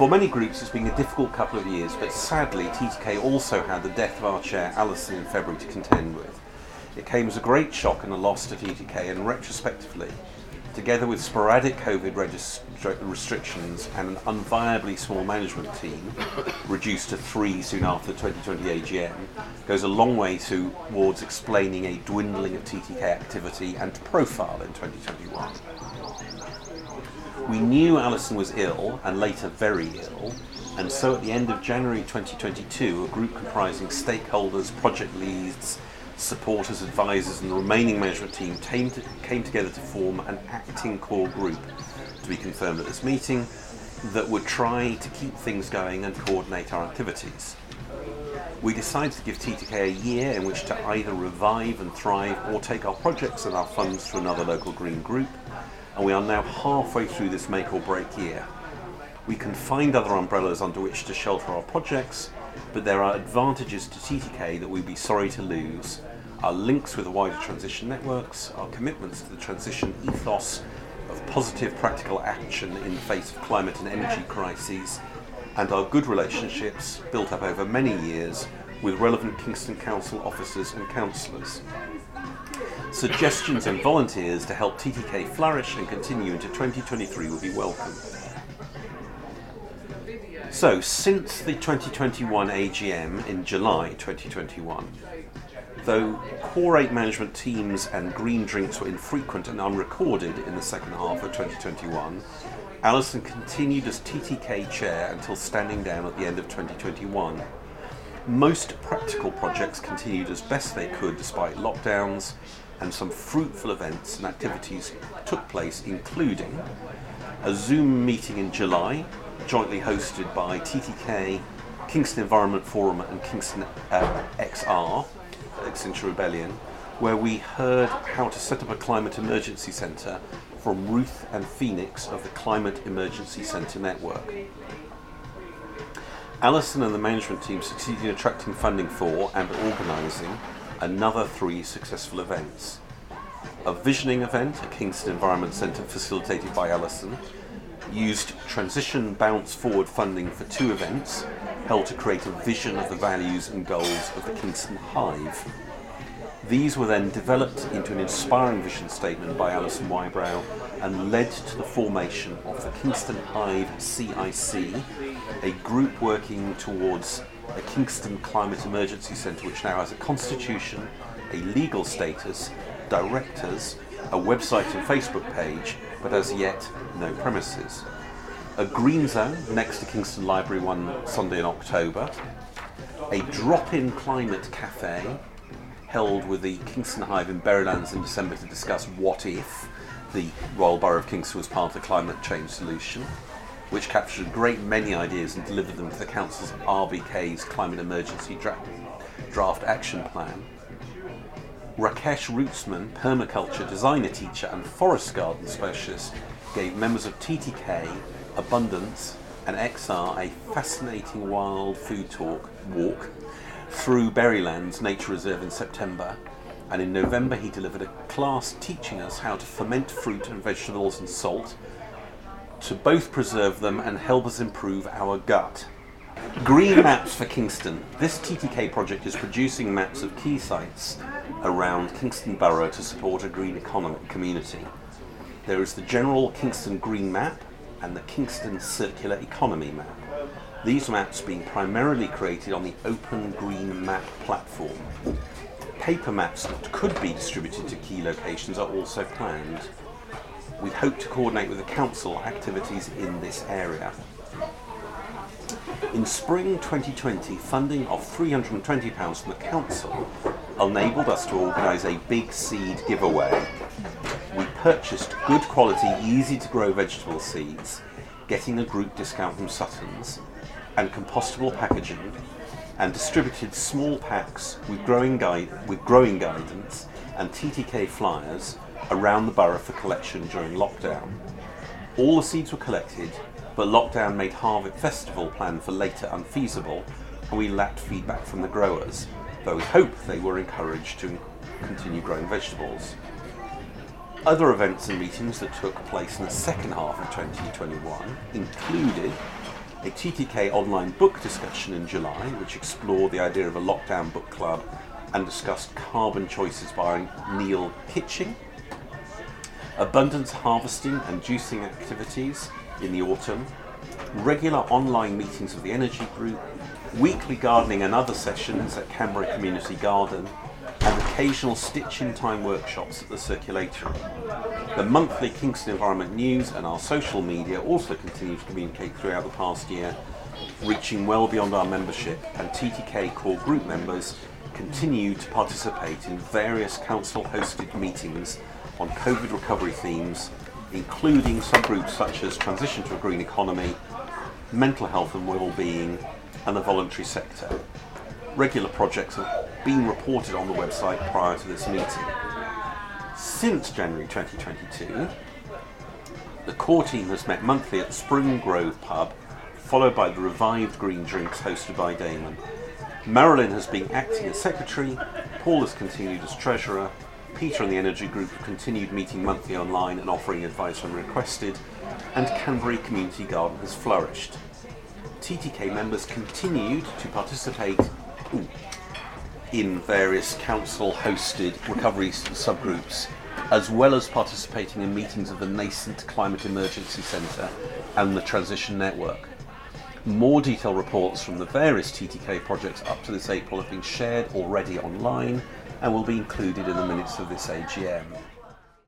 For many groups, it's been a difficult couple of years, but sadly, TTK also had the death of our chair, Alison, in February to contend with. It came as a great shock and a loss to TTK, and retrospectively, together with sporadic COVID registri- restrictions and an unviably small management team, reduced to three soon after the 2020 AGM, goes a long way towards explaining a dwindling of TTK activity and profile in 2021. We knew Alison was ill and later very ill, and so at the end of January 2022, a group comprising stakeholders, project leads, supporters, advisors, and the remaining management team came, to, came together to form an acting core group to be confirmed at this meeting that would try to keep things going and coordinate our activities. We decided to give TTK a year in which to either revive and thrive or take our projects and our funds to another local green group, and we are now halfway through this make or break year. We can find other umbrellas under which to shelter our projects, but there are advantages to TTK that we'd be sorry to lose. Our links with the wider transition networks, our commitments to the transition ethos of positive practical action in the face of climate and energy crises, and our good relationships built up over many years with relevant Kingston Council officers and councillors. Suggestions and volunteers to help TTK flourish and continue into 2023 will be welcome. So, since the 2021 AGM in July 2021, though Core 8 management teams and green drinks were infrequent and unrecorded in the second half of 2021, Alison continued as TTK chair until standing down at the end of 2021. Most practical projects continued as best they could despite lockdowns, and some fruitful events and activities took place, including a Zoom meeting in July, jointly hosted by TTK, Kingston Environment Forum, and Kingston uh, XR, Extinction Rebellion, where we heard how to set up a climate emergency centre from Ruth and Phoenix of the Climate Emergency Centre Network. Alison and the management team succeeded in attracting funding for and organising another three successful events. A visioning event at Kingston Environment Centre facilitated by Alison, used transition bounce forward funding for two events, held to create a vision of the values and goals of the Kingston Hive. These were then developed into an inspiring vision statement by Alison Wybrow and led to the formation of the Kingston Hive CIC, a group working towards a Kingston Climate Emergency Centre which now has a constitution, a legal status, directors, a website and Facebook page, but as yet no premises. A green zone next to Kingston Library one Sunday in October. A drop in climate cafe held with the Kingston Hive in Berrylands in December to discuss what if the Royal Borough of Kingston was part of the climate change solution, which captured a great many ideas and delivered them to the Council's RBK's Climate Emergency Dra- Draft Action Plan. Rakesh Rootsman, permaculture designer teacher and forest garden specialist, gave members of TTK, Abundance, and XR a fascinating wild food talk walk through Berrylands Nature Reserve in September. And in November, he delivered a class teaching us how to ferment fruit and vegetables in salt to both preserve them and help us improve our gut. Green Maps for Kingston. This TTK project is producing maps of key sites around Kingston Borough to support a green economy community. There is the general Kingston Green Map and the Kingston Circular Economy Map. These maps being primarily created on the Open Green Map platform. Paper maps that could be distributed to key locations are also planned. We hope to coordinate with the council activities in this area. In spring 2020, funding of £320 from the council enabled us to organise a big seed giveaway. We purchased good quality, easy to grow vegetable seeds, getting a group discount from Sutton's, and compostable packaging, and distributed small packs with growing, guide, with growing guidance and TTK flyers around the borough for collection during lockdown. All the seeds were collected, but lockdown made Harvest Festival planned for later unfeasible, and we lacked feedback from the growers, though we hope they were encouraged to continue growing vegetables. Other events and meetings that took place in the second half of 2021 included a TTK online book discussion in July, which explored the idea of a lockdown book club and discussed carbon choices by Neil Kitching. Abundance harvesting and juicing activities in the autumn, regular online meetings of the Energy Group, weekly gardening and other sessions at Canberra Community Garden, and occasional stitch in time workshops at the Circulatory. The monthly Kingston Environment News and our social media also continue to communicate throughout the past year, reaching well beyond our membership, and TTK core group members continue to participate in various council hosted meetings on COVID recovery themes, including subgroups such as transition to a green economy, mental health and well-being, and the voluntary sector. Regular projects have been reported on the website prior to this meeting. Since January 2022, the core team has met monthly at Spring Grove Pub, followed by the revived green drinks hosted by Damon. Marilyn has been acting as secretary, Paul has continued as treasurer, Peter and the Energy Group continued meeting monthly online and offering advice when requested, and Canberra Community Garden has flourished. TTK members continued to participate ooh, in various council hosted recovery subgroups, as well as participating in meetings of the nascent Climate Emergency Centre and the Transition Network. More detailed reports from the various TTK projects up to this April have been shared already online and will be included in the minutes of this AGM.